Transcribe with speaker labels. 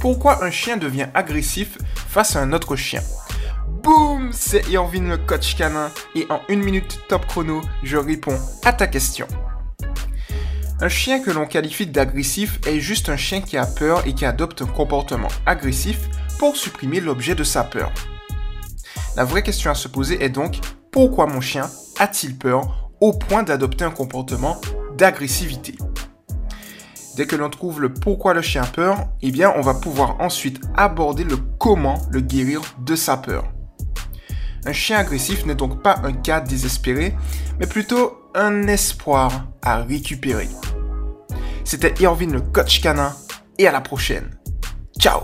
Speaker 1: pourquoi un chien devient agressif face à un autre chien? Boum, c'est Irvin le coach canin et en une minute top chrono, je réponds à ta question. Un chien que l'on qualifie d'agressif est juste un chien qui a peur et qui adopte un comportement agressif pour supprimer l'objet de sa peur. La vraie question à se poser est donc pourquoi mon chien a-t-il peur au point d'adopter un comportement d'agressivité? Dès que l'on trouve le pourquoi le chien a peur, eh bien on va pouvoir ensuite aborder le comment le guérir de sa peur. Un chien agressif n'est donc pas un cas désespéré, mais plutôt un espoir à récupérer. C'était Irvin le coach canin et à la prochaine. Ciao